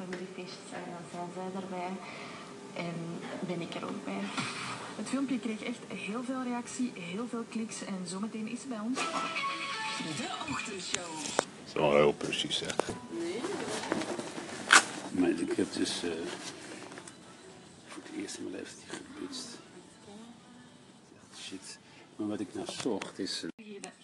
familiefeestjes zijn, dan zijn zij erbij. En ben ik er ook bij. Het filmpje kreeg echt heel veel reactie, heel veel kliks en zometeen is het bij ons. De ochtendshow. Dat is wel heel precies, zeg. Maar ik heb dus eh, voor het eerst in mijn leven die gebutst. Echt shit. Maar wat ik nou zocht is...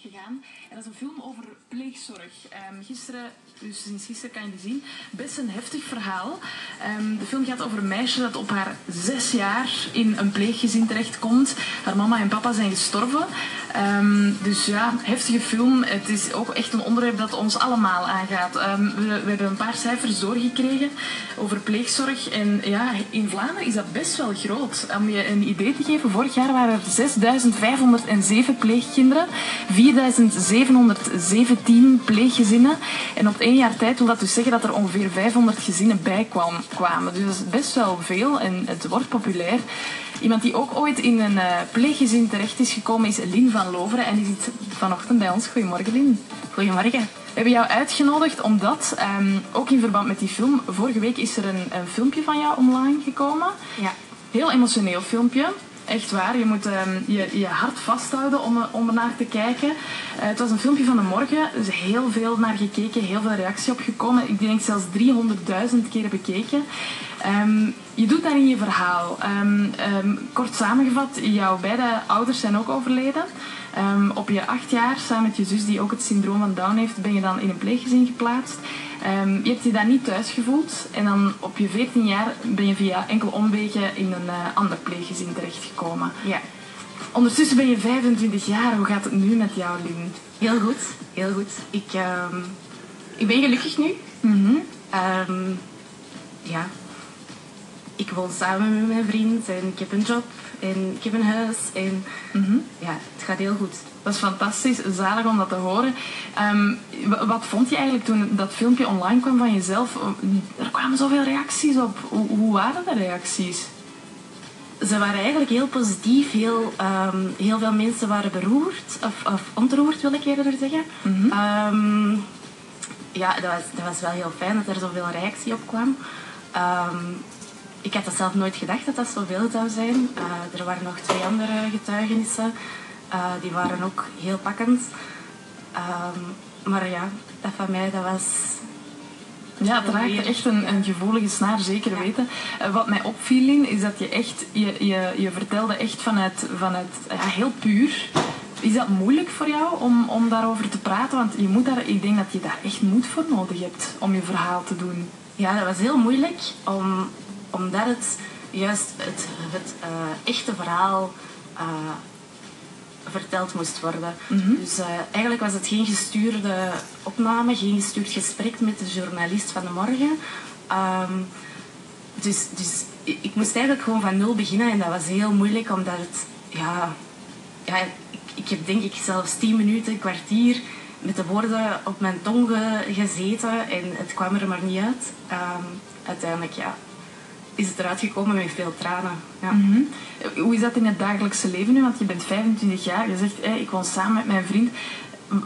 gegaan. En dat is een film over pleegzorg. Ehm, gisteren, dus sinds gisteren kan je die zien. Best een heftig verhaal. Ehm, de film gaat over een meisje dat op haar zes jaar in een pleeggezin terechtkomt. Haar mama en papa zijn gestorven. Ehm, dus ja, heftige film. Het is ook echt een onderwerp dat ons allemaal aangaat. We, we hebben een paar cijfers doorgekregen over pleegzorg. En ja, in Vlaanderen is dat best wel groot. Om je een idee te geven, vorig jaar waren er 6507 pleegkinderen, 4717 pleeggezinnen. En op één jaar tijd wil dat dus zeggen dat er ongeveer 500 gezinnen bij kwam, kwamen. Dus dat is best wel veel en het wordt populair. Iemand die ook ooit in een eh, pleeggezin terecht is gekomen is Lin van Loveren. En die zit vanochtend bij ons. Goedemorgen, Lin. Goedemorgen. We hebben jou uitgenodigd omdat, ehm, ook in verband met die film, vorige week is er een, een filmpje van jou online gekomen. Ja. Heel emotioneel filmpje. Echt waar, je moet ehm, je, je hart vasthouden om, om naar te kijken. Eh, het was een filmpje van de morgen, er is heel veel naar gekeken, heel veel reactie op gekomen. Ik denk zelfs 300.000 keer bekeken. Ehm, je doet daarin je verhaal. Ehm, kort samengevat, jouw beide ouders zijn ook overleden. Ehm, op je acht jaar, samen met je zus die ook het syndroom van Down heeft, ben je dan in een pleeggezin geplaatst. Ehm, je hebt je daar niet thuis gevoeld. En dan op je 14 jaar ben je via enkele omwegen in een eh, ander pleeggezin terechtgekomen. Ja. Ondertussen ben je 25 jaar. Hoe gaat het nu met jou, Lin? Heel goed. Heel goed. Ik, ehm, ik ben gelukkig nu. Mhm. Ehm, ja. Ik woon samen met mijn vriend en ik heb een job en ik heb een huis en Mhm. ja, het gaat heel goed. Dat is fantastisch, zalig om dat te horen. Ehm, wat vond je eigenlijk toen dat filmpje online kwam van jezelf? Er kwamen zoveel reacties op. Hoe, hoe waren de reacties? Ze waren eigenlijk heel positief. Heel, ehm, heel veel mensen waren beroerd. Of, of ontroerd, wil ik eerder zeggen. Ehm, ja, dat was, dat was wel heel fijn dat er zoveel reactie op kwam. Ik had dat zelf nooit gedacht dat dat zoveel zou zijn. Eh, er waren nog twee andere getuigenissen. Eh, die waren ook heel pakkend. Ehm, maar ja, dat van mij, dat was... Ja, het raakte echt een, een gevoelige snaar, zeker weten. Eh, wat mij opviel, Lin, is dat je echt... Je, je, je vertelde echt vanuit, vanuit ja, heel puur. Is dat moeilijk voor jou om, om daarover te praten? Want je moet daar, ik denk dat je daar echt moed voor nodig hebt om je verhaal te doen. Ja, dat was heel moeilijk, om, omdat het juist het, het eh, echte verhaal eh, verteld moest worden. Dus eh, eigenlijk was het geen gestuurde opname, geen gestuurd gesprek met de journalist van de morgen. Ehm, dus dus ik, moest eigenlijk gewoon van nul beginnen en dat was heel moeilijk, omdat het... Ja, ja, ik, ik heb denk ik zelfs tien minuten, een kwartier met de woorden op mijn tong ge- gezeten en het kwam er maar niet uit. Ehm, uiteindelijk ja, is het eruit gekomen met veel tranen. Ja. Mhm. Hoe is dat in het dagelijkse leven nu? Want je bent 25 jaar, je zegt hé, ik woon samen met mijn vriend.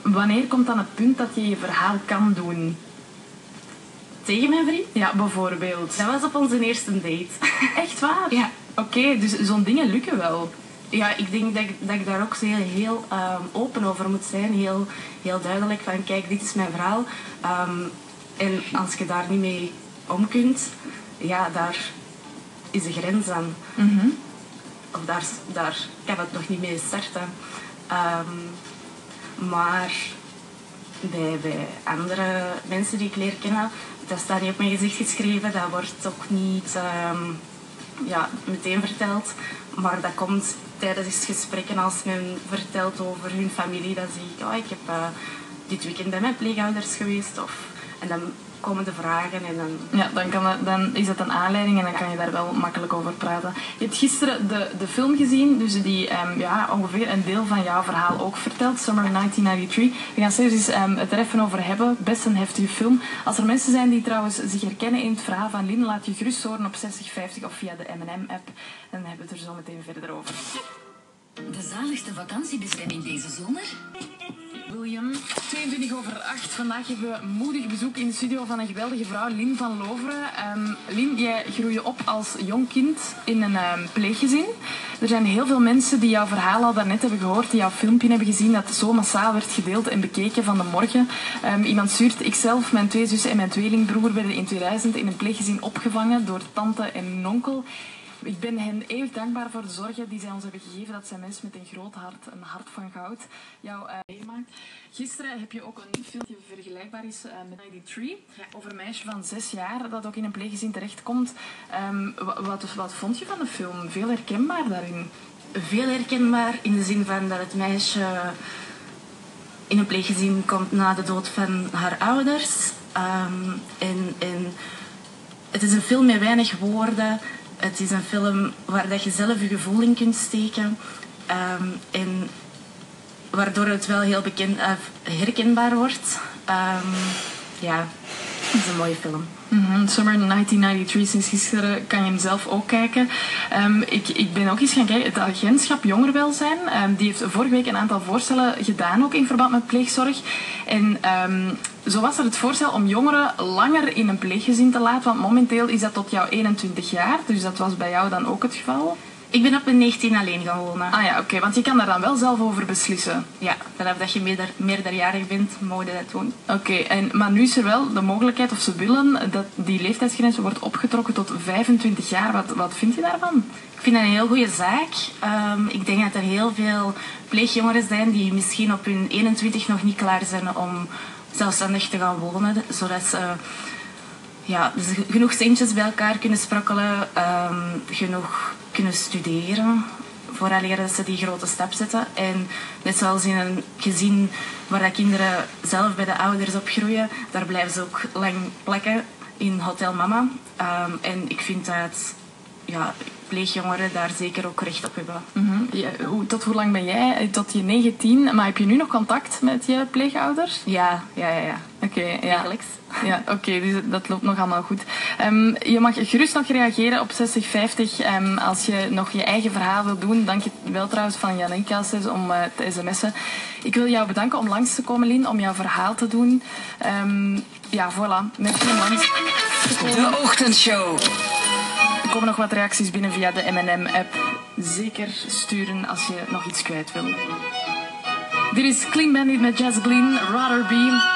Wanneer komt dan het punt dat je je verhaal kan doen? Tegen mijn vriend? Ja, bijvoorbeeld. Dat was op onze eerste date. Echt waar? Ja. Oké, dus zo'n dingen lukken wel. Ja, ik denk dat ik, dat ik daar ook heel, heel ehm, open over moet zijn. Heel, heel duidelijk van, kijk, dit is mijn verhaal. Ehm, en als je daar niet mee om kunt, ja, daar is de grens aan. Of daar, daar kan het nog niet mee starten. Ehm, maar bij, bij andere mensen die ik leer kennen, dat staat niet op mijn gezicht geschreven. Dat wordt ook niet ehm, ja, meteen verteld. Maar dat komt tijdens het gesprekken als men vertelt over hun familie. Dan zie ik, oh, ik heb eh, dit weekend bij mijn pleegouders geweest. Of, en dan komen de vragen en dan... Ja, dan, kan dat, dan is dat een aanleiding en dan kan je daar wel makkelijk over praten. Je hebt gisteren de, de film gezien, dus die ehm, ja, ongeveer een deel van jouw verhaal ook vertelt, Summer 1993. We gaan straks eens ehm, het er even over hebben. Best een heftige film. Als er mensen zijn die trouwens zich herkennen in het verhaal van Lin, laat je gerust horen op 6050 of via de M&M-app. En dan hebben we het er zo meteen verder over. De zaligste vakantiebestemming deze zomer? William, 22 over 8. Vandaag hebben we moedig bezoek in de studio van een geweldige vrouw, Lien van Loveren. Ehm Lien, jij groeide op als jong kind in een ehm, pleeggezin. Er zijn heel veel mensen die jouw verhaal al daarnet hebben gehoord, die jouw filmpje hebben gezien, dat zo massaal werd gedeeld en bekeken van de morgen. Ehm, iemand stuurt, ikzelf, mijn twee zussen en mijn tweelingbroer werden in 2000 in een pleeggezin opgevangen door tante en onkel. Ik ben hen eeuwig dankbaar voor de zorgen die zij ons hebben gegeven. Dat zijn mensen met een groot hart, een hart van goud, jou eh, meegemaakt. Gisteren heb je ook een filmpje vergelijkbaar is eh, met 93 over een meisje van zes jaar dat ook in een pleeggezin terechtkomt. Ehm, wa- wat, wat vond je van de film? Veel herkenbaar daarin. Veel herkenbaar in de zin van dat het meisje in een pleeggezin komt na de dood van haar ouders. En, en het is een film met weinig woorden. Het is een film waar dat je zelf je gevoel in kunt steken. Ehm, en waardoor het wel heel bekend, eh, herkenbaar wordt. Ehm, ja, het is een mooie film. Mhm, Summer 1993, sinds gisteren kan je hem zelf ook kijken. Ehm, ik, ik ben ook eens gaan kijken, het agentschap jongerenwelzijn, ehm, die heeft vorige week een aantal voorstellen gedaan, ook in verband met pleegzorg. En ehm, zo was er het voorstel om jongeren langer in een pleeggezin te laten, want momenteel is dat tot jouw 21 jaar, dus dat was bij jou dan ook het geval. Ik ben op mijn 19 alleen gaan wonen. Ah ja, oké, want je kan daar dan wel zelf over beslissen. Ja, vanaf dat je meerder, meerderjarig bent, mogen dat doen. Oké, en maar nu is er wel de mogelijkheid, of ze willen, dat die leeftijdsgrens wordt opgetrokken tot 25 jaar. Wat, wat vind je daarvan? Ik vind dat een heel goede zaak. Ehm, ik denk dat er heel veel pleegjongeren zijn die misschien op hun 21 nog niet klaar zijn om zelfstandig te gaan wonen. Zodat ze ja, dus genoeg centjes bij elkaar kunnen sprokkelen, ehm, genoeg kunnen studeren. Vooraleer dat ze die grote stap zetten. En net zoals in een gezin waar dat kinderen zelf bij de ouders opgroeien, daar blijven ze ook lang plakken in Hotel Mama. Ehm, en ik vind dat ja, pleegjongeren daar zeker ook recht op hebben. Mhm. Ja, tot hoe lang ben jij? Eh, Tot je 19, maar heb je nu nog contact met je pleegouders? Ja, ja, ja. ja. Oké, ja. Dagelijks. Ja, oké, dus dat loopt nog allemaal goed. Ehm, je mag gerust nog reageren op 6050 ehm, als je nog je eigen verhaal wilt doen. Dank je wel trouwens van Janika om eh, te sms'en. Ik wil jou bedanken om langs te komen, Lien, om jouw verhaal te doen. Ehm, ja, voilà. Langs te komen. De Ochtendshow. Komen nog wat reacties binnen via de M&M-app. Zeker sturen als je nog iets kwijt wil. Dit is Clean Bandit met Jazz Glean, Rather.